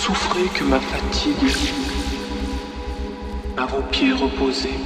Souffrez que ma fatigue à vos pieds reposés.